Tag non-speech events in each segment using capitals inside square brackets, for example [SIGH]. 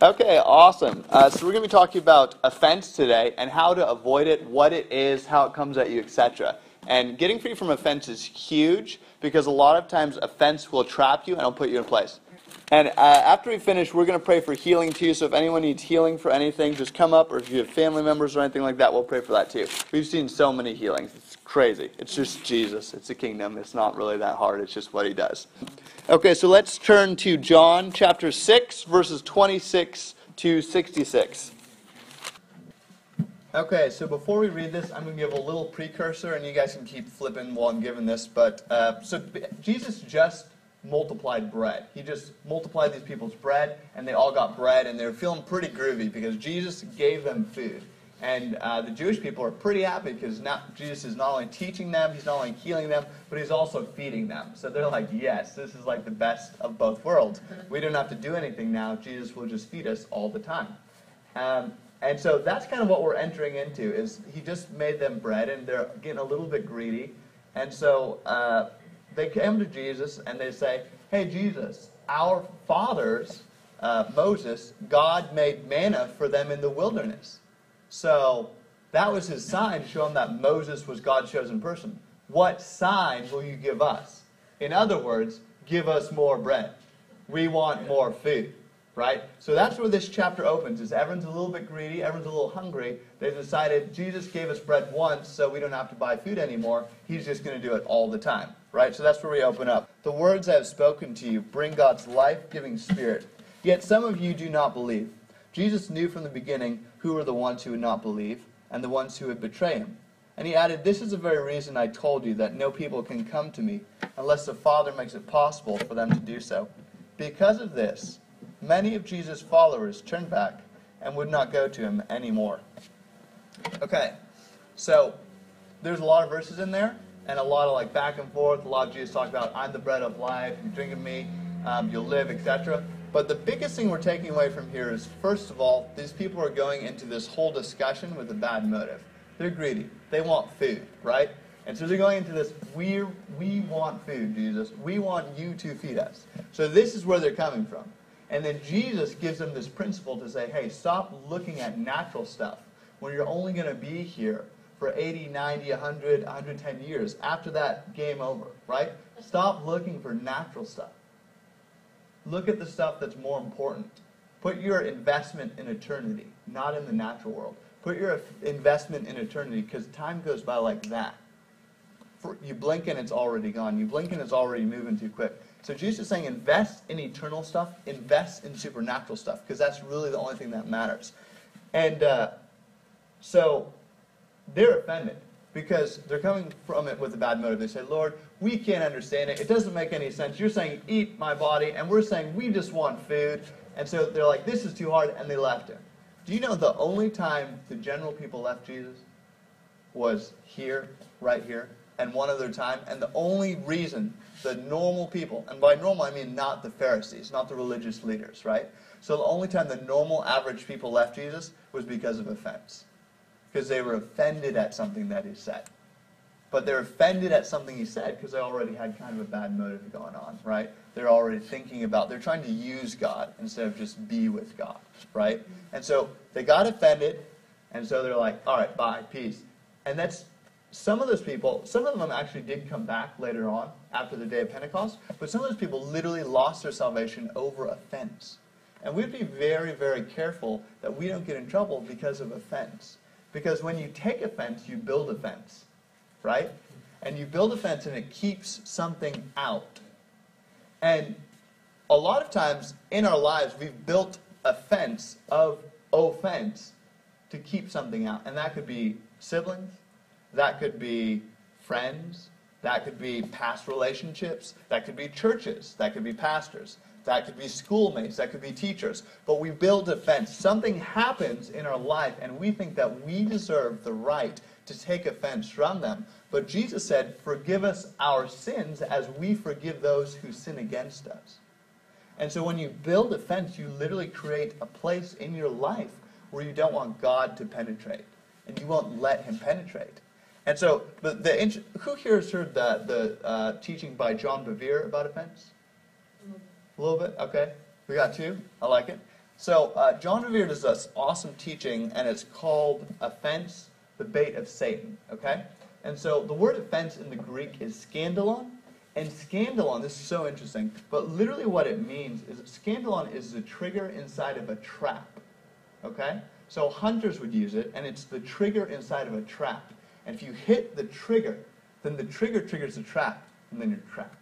Okay, awesome. Uh, so we're going to be talking about offense today and how to avoid it, what it is, how it comes at you, etc. And getting free from offense is huge because a lot of times offense will trap you and it'll put you in place. And uh, after we finish, we're going to pray for healing too. So if anyone needs healing for anything, just come up. Or if you have family members or anything like that, we'll pray for that too. We've seen so many healings. Crazy. It's just Jesus. It's a kingdom. It's not really that hard. It's just what he does. Okay, so let's turn to John chapter 6, verses 26 to 66. Okay, so before we read this, I'm going to give a little precursor, and you guys can keep flipping while I'm giving this. But uh, so Jesus just multiplied bread. He just multiplied these people's bread, and they all got bread, and they were feeling pretty groovy because Jesus gave them food. And uh, the Jewish people are pretty happy because Jesus is not only teaching them, he's not only healing them, but he's also feeding them. So they're like, yes, this is like the best of both worlds. We don't have to do anything now. Jesus will just feed us all the time. Um, and so that's kind of what we're entering into is he just made them bread and they're getting a little bit greedy. And so uh, they come to Jesus and they say, hey, Jesus, our fathers, uh, Moses, God made manna for them in the wilderness. So that was his sign to show him that Moses was God's chosen person. What sign will you give us? In other words, give us more bread. We want more food, right? So that's where this chapter opens. Is everyone's a little bit greedy, everyone's a little hungry. They've decided Jesus gave us bread once, so we don't have to buy food anymore. He's just going to do it all the time, right? So that's where we open up. The words I have spoken to you bring God's life-giving spirit. Yet some of you do not believe. Jesus knew from the beginning who were the ones who would not believe and the ones who would betray him. And he added, This is the very reason I told you that no people can come to me unless the Father makes it possible for them to do so. Because of this, many of Jesus' followers turned back and would not go to him anymore. Okay, so there's a lot of verses in there and a lot of like back and forth. A lot of Jesus talk about, I'm the bread of life, you drink of me, um, you'll live, etc. But the biggest thing we're taking away from here is, first of all, these people are going into this whole discussion with a bad motive. They're greedy. They want food, right? And so they're going into this, we we want food, Jesus. We want you to feed us. So this is where they're coming from. And then Jesus gives them this principle to say, hey, stop looking at natural stuff when you're only going to be here for 80, 90, 100, 110 years. After that, game over, right? Stop looking for natural stuff. Look at the stuff that's more important. Put your investment in eternity, not in the natural world. Put your investment in eternity because time goes by like that. For, you blink and it's already gone. You blink and it's already moving too quick. So Jesus is saying invest in eternal stuff, invest in supernatural stuff because that's really the only thing that matters. And uh, so they're offended because they're coming from it with a bad motive. They say, Lord, we can't understand it. It doesn't make any sense. You're saying, eat my body, and we're saying, we just want food. And so they're like, this is too hard, and they left him. Do you know the only time the general people left Jesus was here, right here, and one other time? And the only reason the normal people, and by normal I mean not the Pharisees, not the religious leaders, right? So the only time the normal average people left Jesus was because of offense. Because they were offended at something that he said but they're offended at something he said because they already had kind of a bad motive going on, right? They're already thinking about, they're trying to use God instead of just be with God, right? And so they got offended, and so they're like, all right, bye, peace. And that's some of those people, some of them actually did come back later on after the day of Pentecost, but some of those people literally lost their salvation over offense. And we have to be very, very careful that we don't get in trouble because of offense. Because when you take offense, you build a fence, right? And you build a fence and it keeps something out. And a lot of times in our lives, we've built a fence of oh, offense to keep something out. And that could be siblings, that could be friends, that could be past relationships, that could be churches, that could be pastors, that could be schoolmates, that could be teachers. But we build a fence. Something happens in our life, and we think that we deserve the right to take offense from them. But Jesus said, Forgive us our sins as we forgive those who sin against us. And so when you build a fence, you literally create a place in your life where you don't want God to penetrate. And you won't let him penetrate. And so, the, the who here has heard the, the uh, teaching by John Bevere about offense? A little bit? Okay. We got two. I like it. So uh, John Bevere does this awesome teaching, and it's called offense, the bait of Satan. Okay, and so the word offense in the Greek is scandalon, and scandalon. This is so interesting, but literally what it means is scandalon is the trigger inside of a trap. Okay, so hunters would use it, and it's the trigger inside of a trap. And if you hit the trigger, then the trigger triggers the trap, and then you're trapped.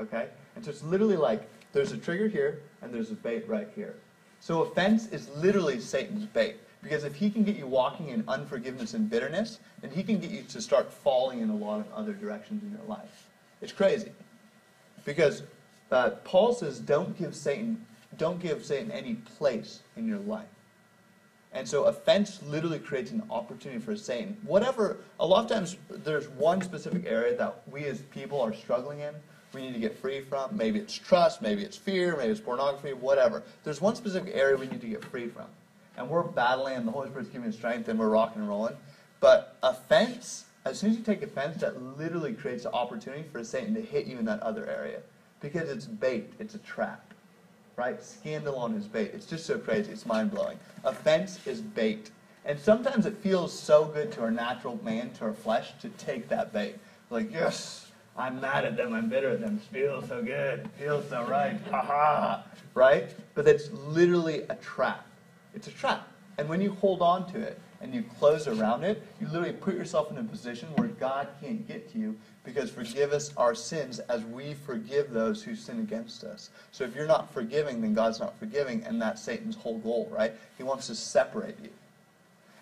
Okay, and so it's literally like there's a trigger here, and there's a bait right here. So offense is literally Satan's bait. Because if he can get you walking in unforgiveness and bitterness, then he can get you to start falling in a lot of other directions in your life. It's crazy. Because uh, Paul says, don't give Satan, don't give Satan any place in your life. And so offense literally creates an opportunity for Satan. Whatever, a lot of times there's one specific area that we as people are struggling in, we need to get free from. Maybe it's trust, maybe it's fear, maybe it's pornography, whatever. There's one specific area we need to get free from. And we're battling, and the Holy Spirit's giving us strength, and we're rocking and rolling. But offense, as soon as you take offense, that literally creates an opportunity for Satan to hit you in that other area. Because it's bait, it's a trap. Right? Scandalon his bait. It's just so crazy. It's mind blowing. Offense is bait. And sometimes it feels so good to our natural man, to our flesh, to take that bait. Like, yes, I'm mad at them, I'm bitter at them. Feels so good, feels so right, ha ha, right? But it's literally a trap. It's a trap. And when you hold on to it and you close around it, you literally put yourself in a position where God can't get to you because forgive us our sins as we forgive those who sin against us. So if you're not forgiving, then God's not forgiving, and that's Satan's whole goal, right? He wants to separate you.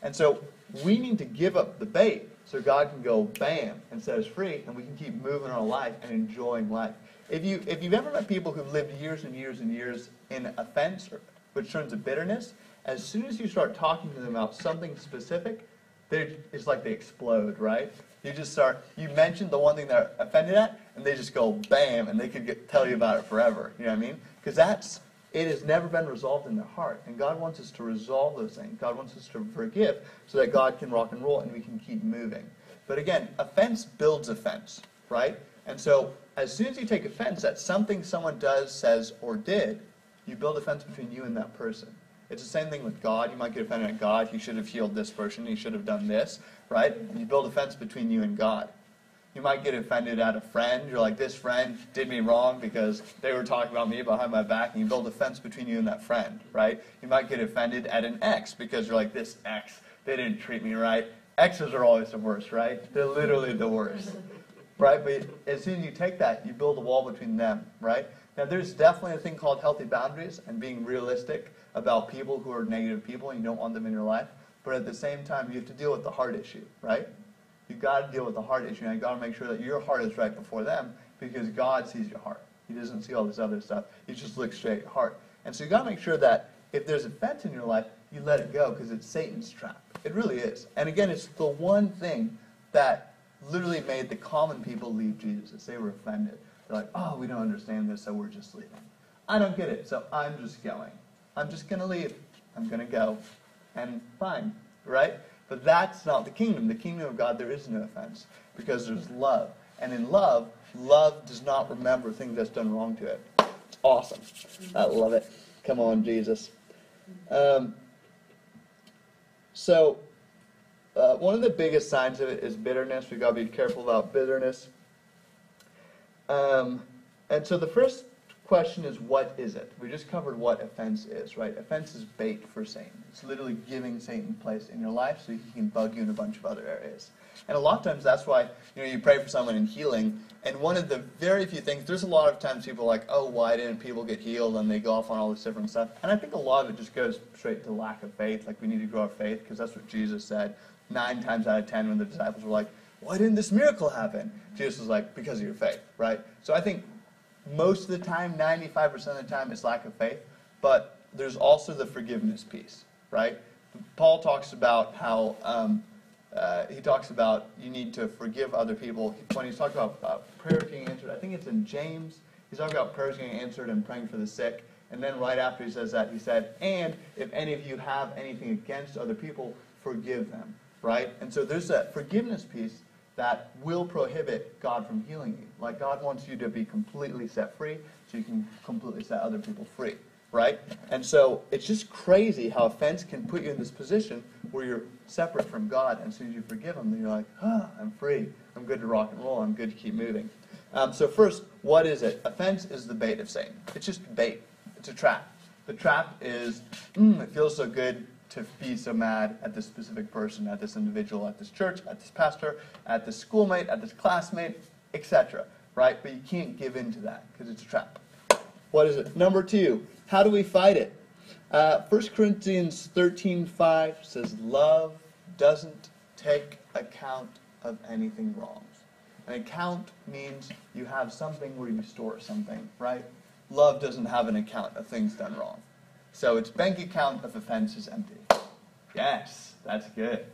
And so we need to give up the bait so God can go bam and set us free, and we can keep moving our life and enjoying life. If you if you've ever met people who've lived years and years and years in offense, which turns to bitterness, as soon as you start talking to them about something specific, it's like they explode, right? You just start. You mentioned the one thing they're offended at, and they just go bam, and they could get, tell you about it forever. You know what I mean? Because that's it has never been resolved in their heart. And God wants us to resolve those things. God wants us to forgive so that God can rock and roll and we can keep moving. But again, offense builds offense, right? And so as soon as you take offense at something someone does, says, or did, you build offense between you and that person. It's the same thing with God. You might get offended at God. He should have healed this person. He should have done this, right? You build offense between you and God. You might get offended at a friend. You're like, this friend did me wrong because they were talking about me behind my back, and you build a fence between you and that friend, right? You might get offended at an ex because you're like, this ex, they didn't treat me right. Exes are always the worst, right? They're literally the worst, right? But as soon as you take that, you build a wall between them, right? Now, there's definitely a thing called healthy boundaries and being realistic about people who are negative people and you don't want them in your life. But at the same time, you have to deal with the heart issue, right? You've got to deal with the heart issue, you've got to make sure that your heart is right before them because God sees your heart. He doesn't see all this other stuff. He just looks straight at your heart. And so you've got to make sure that if there's a offense in your life, you let it go because it's Satan's trap. It really is. And again, it's the one thing that literally made the common people leave Jesus. They were offended. They're like, oh, we don't understand this, so we're just leaving. I don't get it, so I'm just going. I'm just going to leave. I'm going to go. And fine, right? But that's not the kingdom. The kingdom of God, there is no offense because there's love. And in love, love does not remember things that's done wrong to it. It's awesome. I love it. Come on, Jesus. Um, so, uh, one of the biggest signs of it is bitterness. We've got to be careful about bitterness. Um, and so the first question is, what is it? We just covered what offense is, right? Offense is bait for Satan. It's literally giving Satan place in your life so he can bug you in a bunch of other areas. And a lot of times that's why you know you pray for someone in healing, and one of the very few things there's a lot of times people are like, oh, why didn't people get healed? And they go off on all this different stuff. And I think a lot of it just goes straight to lack of faith. Like we need to grow our faith because that's what Jesus said. Nine times out of ten, when the disciples were like, why didn't this miracle happen? Jesus was like, because of your faith, right? So I think most of the time, 95% of the time, it's lack of faith. But there's also the forgiveness piece, right? Paul talks about how um, uh, he talks about you need to forgive other people. When he's talking about uh, prayers being answered, I think it's in James. He's talking about prayers being answered and praying for the sick. And then right after he says that, he said, and if any of you have anything against other people, forgive them, right? And so there's that forgiveness piece that will prohibit God from healing you. Like God wants you to be completely set free so you can completely set other people free, right? And so it's just crazy how offense can put you in this position where you're separate from God. And as soon as you forgive Him, then you're like, ah, I'm free. I'm good to rock and roll. I'm good to keep moving. Um, so, first, what is it? Offense is the bait of Satan. It's just bait, it's a trap. The trap is, mm, it feels so good to be so mad at this specific person, at this individual, at this church, at this pastor, at this schoolmate, at this classmate, etc. Right? But you can't give in to that because it's a trap. What is it? Number two, how do we fight it? Uh, 1 Corinthians 13.5 says, Love doesn't take account of anything wrong. An account means you have something where you store something, right? Love doesn't have an account of things done wrong. So its bank account of offense is empty. Yes, that's good.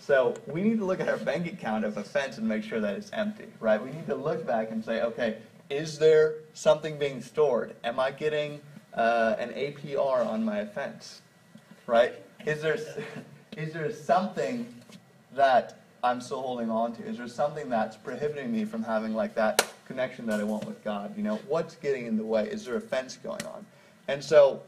So we need to look at our bank account of offense and make sure that it's empty, right? We need to look back and say, okay, is there something being stored? Am I getting uh, an APR on my offense, right? Is there [LAUGHS] is there something that I'm still holding on to? Is there something that's prohibiting me from having like that connection that I want with God? You know, what's getting in the way? Is there offense going on? And so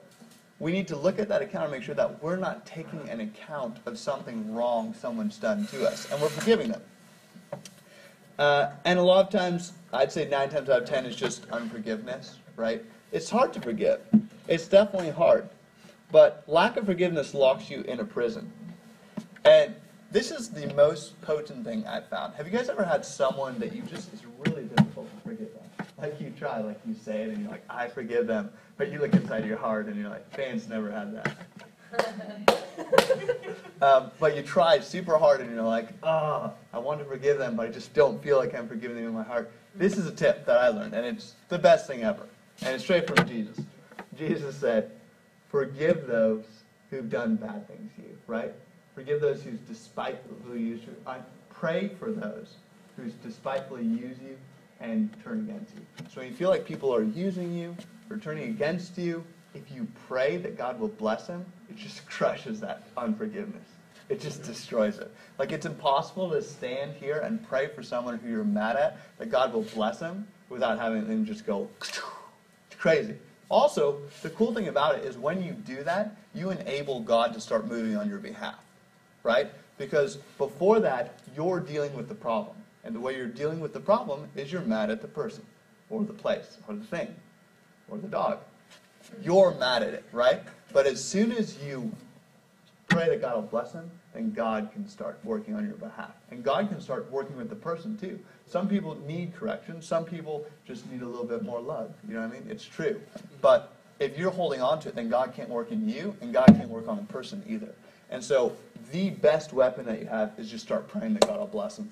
we need to look at that account and make sure that we're not taking an account of something wrong someone's done to us, and we're forgiving them. Uh, and a lot of times, I'd say nine times out of ten is just unforgiveness, right? It's hard to forgive. It's definitely hard. But lack of forgiveness locks you in a prison. And this is the most potent thing I've found. Have you guys ever had someone that you just, it's really them? Like you try, like you say it, and you're like, I forgive them. But you look inside your heart and you're like, fans never had that. [LAUGHS] um, but you try super hard and you're like, oh, I want to forgive them, but I just don't feel like I'm forgiving them in my heart. This is a tip that I learned, and it's the best thing ever. And it's straight from Jesus. Jesus said, Forgive those who've done bad things to you, right? Forgive those who despitefully use you. I pray for those who despitefully use you and turn against you. So when you feel like people are using you or turning against you, if you pray that God will bless them, it just [LAUGHS] crushes that unforgiveness. It just destroys it. Like it's impossible to stand here and pray for someone who you're mad at that God will bless them without having them just go [SNIFFS] crazy. Also, the cool thing about it is when you do that, you enable God to start moving on your behalf, right? Because before that, you're dealing with the problem. And the way you're dealing with the problem is you're mad at the person, or the place, or the thing, or the dog. You're mad at it, right? But as soon as you pray that God will bless them, then God can start working on your behalf. And God can start working with the person too. Some people need correction. Some people just need a little bit more love. You know what I mean? It's true. But if you're holding on to it, then God can't work in you, and God can't work on the person either. And so the best weapon that you have is just start praying that God will bless them.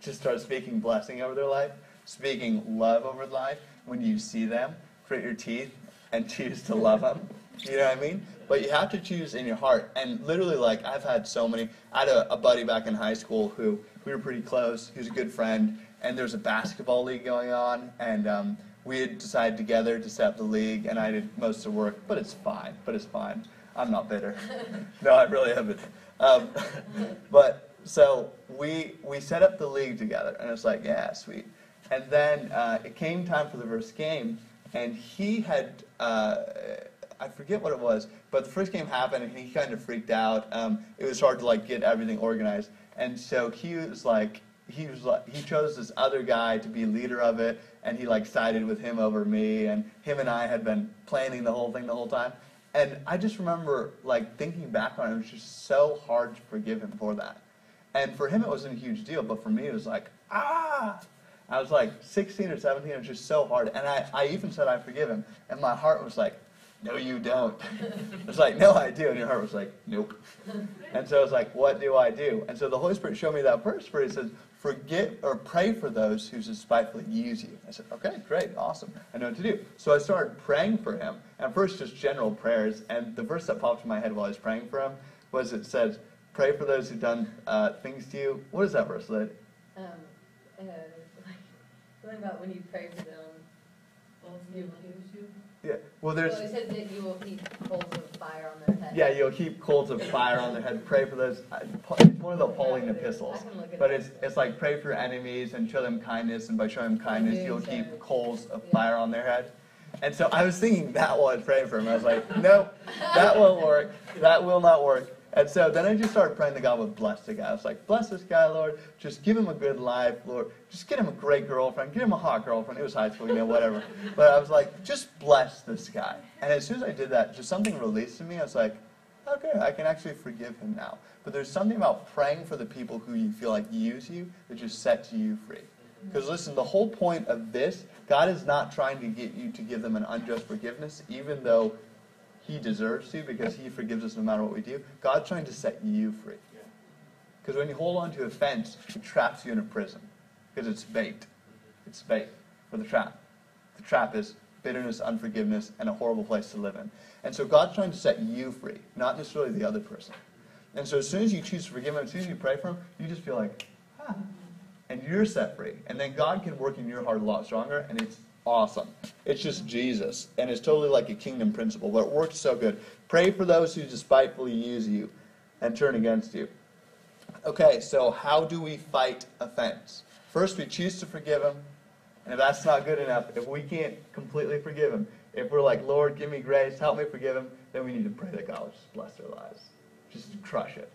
Just start speaking blessing over their life, speaking love over life. When you see them, grit your teeth and [LAUGHS] choose to love them. You know what I mean? But you have to choose in your heart. And literally, like, I've had so many. I had a, a buddy back in high school who we were pretty close. He was a good friend, and there was a basketball league going on, and um, we had decided together to set up the league, and I did most of the work. But it's fine. But it's fine. I'm not bitter. [LAUGHS] no, I really haven't. Um, [LAUGHS] but so we we set up the league together, and it's like, yeah, sweet. And then uh, it came time for the first game, and he had. Uh, I forget what it was, but the first game happened and he kind of freaked out. Um, it was hard to like get everything organized, and so he was like, he was like, he chose this other guy to be leader of it, and he like sided with him over me, and him and I had been planning the whole thing the whole time. And I just remember like thinking back on it, it was just so hard to forgive him for that. And for him, it wasn't a huge deal, but for me, it was like, ah. I was like 16 or 17, it was just so hard. And I, I even said I forgive him. And my heart was like, no, you don't. [LAUGHS] It's like, no, I do. And your heart was like, nope. And so I was like, what do I do? And so the Holy Spirit showed me that verse where he says, forgive or pray for those who despitefully use you. I said, okay, great, awesome. I know what to do. So I started praying for him. And first, just general prayers. And the verse that popped in my head while I was praying for him was it says, pray for those who've done uh, things to you. What is that verse, Lid? Um, uh, like, something about when you pray for them, you accuse you. Yeah. Well, there's. Well, it says that you will heap coals of fire on their head. Yeah, you'll heap coals of fire on their head. Pray for those. It's one of the Pauline epistles. I can look it But it's, it's like pray for your enemies and show them kindness, and by showing them kindness, you'll so. heap coals of Yeah. fire on their head. And so I was thinking that one, praying for him. I was like, nope, that won't work. That will not work. And so then I just started praying that God would bless the guy. I was like, bless this guy, Lord. Just give him a good life, Lord. Just get him a great girlfriend. Get him a hot girlfriend. It was high school, you know, whatever. [LAUGHS] But I was like, just bless this guy. And as soon as I did that, just something released in me. I was like, okay, I can actually forgive him now. But there's something about praying for the people who you feel like use you that just sets you free. Because listen, the whole point of this, God is not trying to get you to give them an unjust forgiveness, even though He deserves to, because He forgives us no matter what we do. God's trying to set you free. Because when you hold on to offense, it traps you in a prison. Because it's bait. It's bait for the trap. The trap is bitterness, unforgiveness, and a horrible place to live in. And so God's trying to set you free, not necessarily the other person. And so as soon as you choose to forgive him, as soon as you pray for him, you just feel like, ah, and you're set free. And then God can work in your heart a lot stronger, and it's awesome. It's just Jesus, and it's totally like a kingdom principle, but it works so good. Pray for those who despitefully use you and turn against you. Okay, so how do we fight offense? First, we choose to forgive them, and if that's not good enough, if we can't completely forgive them, if we're like, Lord, give me grace, help me forgive them, then we need to pray that God will just bless their lives. Just crush it.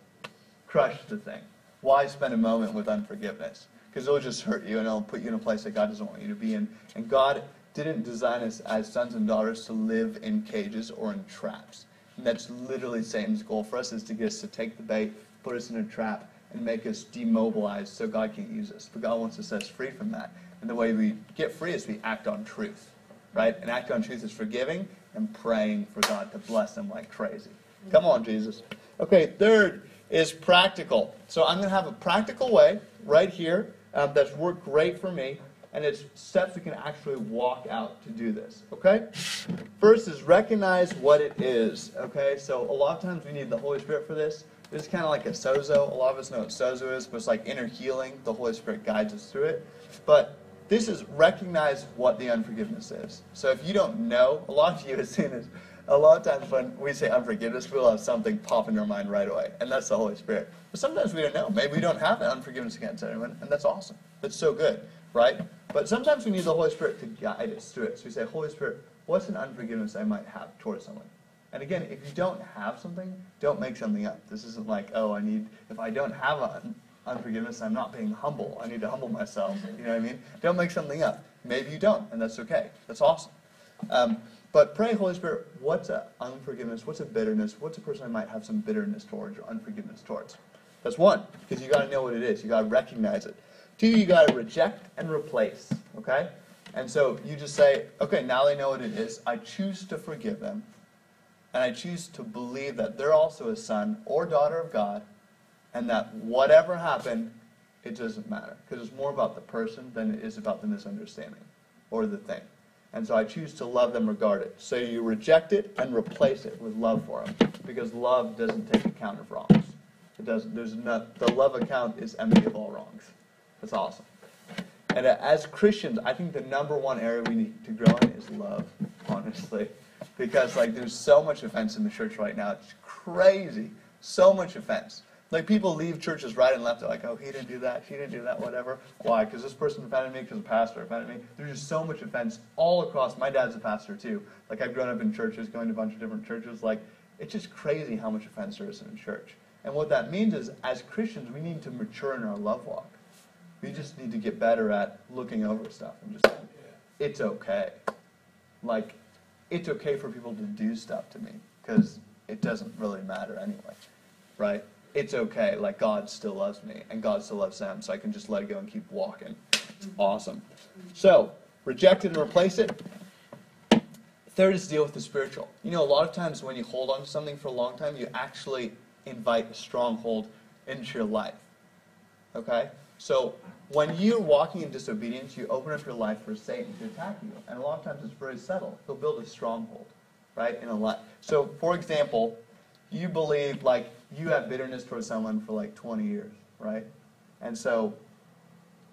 Crush the thing. Why spend a moment with unforgiveness? Because it'll just hurt you and it'll put you in a place that God doesn't want you to be in. And God didn't design us as sons and daughters to live in cages or in traps. And that's literally Satan's goal for us is to get us to take the bait, put us in a trap, and make us demobilized so God can't use us. But God wants us to set us free from that. And the way we get free is we act on truth. Right? And act on truth is forgiving and praying for God to bless them like crazy. Come on, Jesus. Okay, third is practical. So I'm going to have a practical way right here um, that's worked great for me, and it's steps we can actually walk out to do this. Okay? First is recognize what it is. Okay? So a lot of times we need the Holy Spirit for this. This is kind of like a sozo. A lot of us know what sozo is, but it's like inner healing. The Holy Spirit guides us through it. But this is recognize what the unforgiveness is. So if you don't know, a lot of you have seen this. A lot of times when we say unforgiveness, we'll have something pop in our mind right away, and that's the Holy Spirit. But sometimes we don't know. Maybe we don't have that unforgiveness against anyone, and that's awesome. That's so good, right? But sometimes we need the Holy Spirit to guide us through it. So we say, Holy Spirit, what's an unforgiveness I might have towards someone? And again, if you don't have something, don't make something up. This isn't like, oh, I need, if I don't have un- unforgiveness, I'm not being humble. I need to humble myself. You know what I mean? Don't make something up. Maybe you don't, and that's okay. That's awesome. Um, but pray, Holy Spirit, what's a unforgiveness? What's a bitterness? What's a person I might have some bitterness towards or unforgiveness towards? That's one, because you got to know what it is. You got to recognize it. Two, you got to reject and replace. Okay? And so you just say, okay, now they know what it is. I choose to forgive them. And I choose to believe that they're also a son or daughter of God. And that whatever happened, it doesn't matter. Because it's more about the person than it is about the misunderstanding or the thing. And so I choose to love them regard it. So you reject it and replace it with love for them. Because love doesn't take account of wrongs. It doesn't. There's not. The love account is empty of all wrongs. That's awesome. And uh, as Christians, I think the number one area we need to grow in is love. Honestly, because like there's so much offense in the church right now. It's crazy. So much offense. Like people leave churches right and left. They're like, oh, he didn't do that. She didn't do that. Whatever. Why? Because this person offended me. Because the pastor offended me. There's just so much offense all across. My dad's a pastor too. Like I've grown up in churches, going to a bunch of different churches. Like it's just crazy how much offense there is in a church. And what that means is, as Christians, we need to mature in our love walk. We just need to get better at looking over stuff and just, saying, it's okay. Like, it's okay for people to do stuff to me because it doesn't really matter anyway, right? It's okay. Like, God still loves me and God still loves them, so I can just let it go and keep walking. It's awesome. So, reject it and replace it. Third is deal with the spiritual. You know, a lot of times when you hold on to something for a long time, you actually invite a stronghold into your life. Okay? So when you're walking in disobedience, you open up your life for Satan to attack you. And a lot of times it's very subtle. He'll build a stronghold, right, in a life. So, for example, you believe like you have bitterness towards someone for like 20 years, right? And so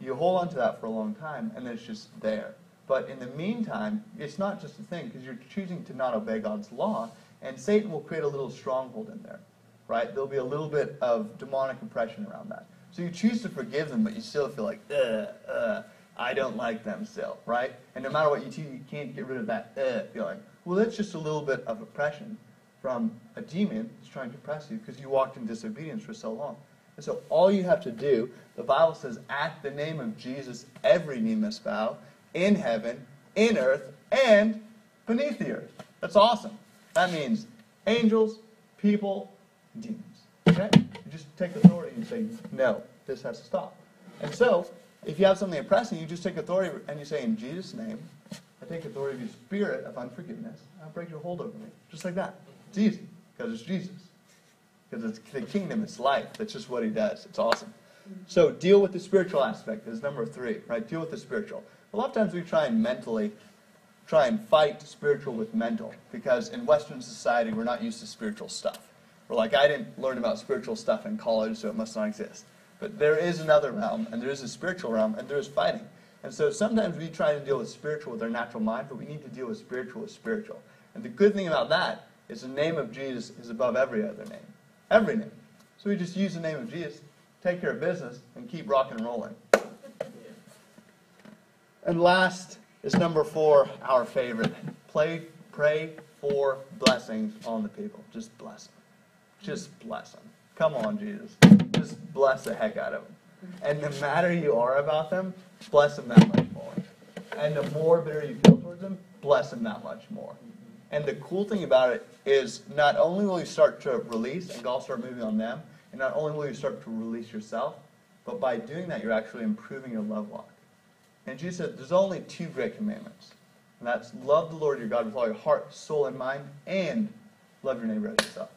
you hold on to that for a long time, and then it's just there. But in the meantime, it's not just a thing because you're choosing to not obey God's law, and Satan will create a little stronghold in there right? There'll be a little bit of demonic oppression around that. So you choose to forgive them, but you still feel like, uh, uh, I don't like them still, right? And no matter what you do, you can't get rid of that uh, feeling. Well, that's just a little bit of oppression from a demon that's trying to oppress you because you walked in disobedience for so long. And so all you have to do, the Bible says, at the name of Jesus, every knee must bow in heaven, in earth, and beneath the earth. That's awesome. That means angels, people, demons. Okay? You just take authority and say, no, this has to stop. And so, if you have something oppressing you, just take authority and you say, in Jesus' name, I take authority of your spirit of unforgiveness. I'll break your hold over me. Just like that. It's easy, because it's Jesus. Because it's the kingdom, it's life. That's just what he does. It's awesome. So deal with the spiritual aspect is number three, right? Deal with the spiritual. A lot of times we try and mentally try and fight spiritual with mental because in Western society we're not used to spiritual stuff. We're like, I didn't learn about spiritual stuff in college, so it must not exist. But there is another realm, and there is a spiritual realm, and there is fighting. And so sometimes we try to deal with spiritual with our natural mind, but we need to deal with spiritual with spiritual. And the good thing about that is the name of Jesus is above every other name. Every name. So we just use the name of Jesus, take care of business, and keep rocking and rolling. And last is number four, our favorite. Play, pray for blessings on the people. Just bless them. Just bless them. Come on, Jesus. Just bless the heck out of them. And no matter you are about them, bless them that much more. And the more bitter you feel towards them, bless them that much more. And the cool thing about it is not only will you start to release and God start moving on them, and not only will you start to release yourself, but by doing that, you're actually improving your love walk. And Jesus said, there's only two great commandments. And that's love the Lord your God with all your heart, soul, and mind, and love your neighbor as yourself.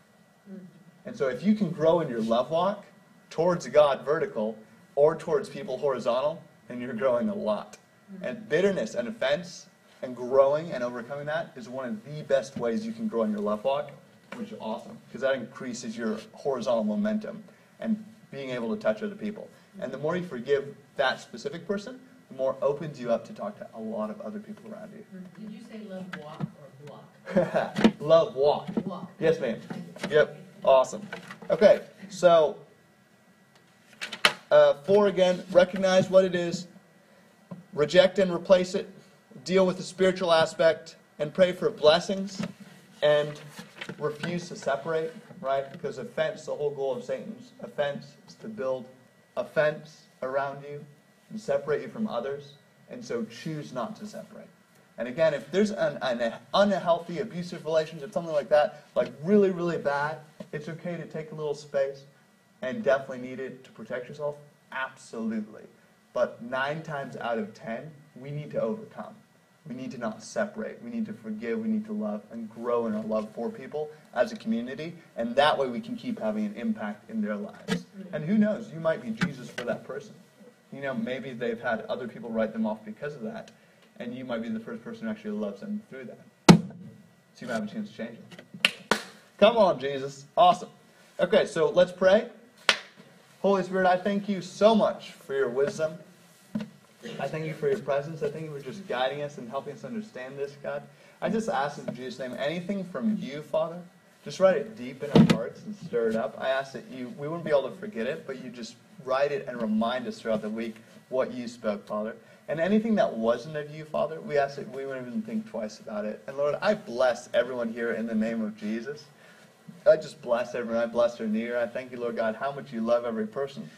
Mm-hmm. And so if you can grow in your love walk towards God vertical or towards people horizontal, then you're growing a lot. Mm-hmm. And bitterness and offense and growing and overcoming that is one of the best ways you can grow in your love walk, which is awesome because that increases your horizontal momentum and being able to touch other people. And the more you forgive that specific person, the more opens you up to talk to a lot of other people around you. Did you say love walk or block? [LAUGHS] love walk. Walk. Yes, ma'am. Yep. Awesome. Okay, so uh, four again, recognize what it is, reject and replace it, deal with the spiritual aspect, and pray for blessings, and refuse to separate, right? Because offense, the whole goal of Satan's offense is to build offense around you and separate you from others. And so choose not to separate. And again, if there's an, an unhealthy, abusive relationship, something like that, like really, really bad, it's okay to take a little space and definitely need it to protect yourself. Absolutely. But nine times out of ten, we need to overcome. We need to not separate. We need to forgive. We need to love and grow in our love for people as a community. And that way we can keep having an impact in their lives. And who knows, you might be Jesus for that person. You know, maybe they've had other people write them off because of that and you might be the first person who actually loves them through that. So you might have a chance to change them. Come on, Jesus. Awesome. Okay, so let's pray. Holy Spirit, I thank you so much for your wisdom. I thank you for your presence. I thank you for just guiding us and helping us understand this, God. I just ask in Jesus' name, anything from you, Father, just write it deep in our hearts and stir it up. I ask that you, we wouldn't be able to forget it, but you just write it and remind us throughout the week what you spoke, Father. And anything that wasn't of you, Father, we ask that we wouldn't even think twice about it. And Lord, I bless everyone here in the name of Jesus. I just bless everyone. I bless their near. I thank you, Lord God, how much you love every person.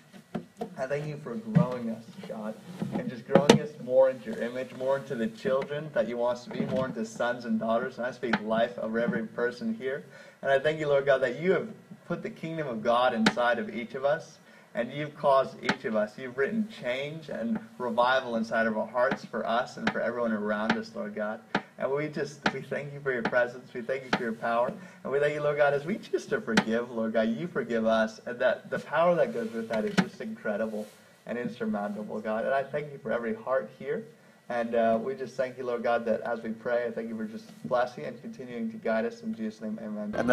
I thank you for growing us, God, and just growing us more into your image, more into the children that you want us to be, more into sons and daughters. And I speak life over every person here. And I thank you, Lord God, that you have put the kingdom of God inside of each of us and you've caused each of us, you've written change and revival inside of our hearts for us and for everyone around us, Lord God. And we just, we thank you for your presence. We thank you for your power. And we thank you, Lord God, as we choose to forgive, Lord God, you forgive us. And that the power that goes with that is just incredible and insurmountable, God. And I thank you for every heart here. And uh, we just thank you, Lord God, that as we pray, I thank you for just blessing and continuing to guide us. In Jesus' name, amen.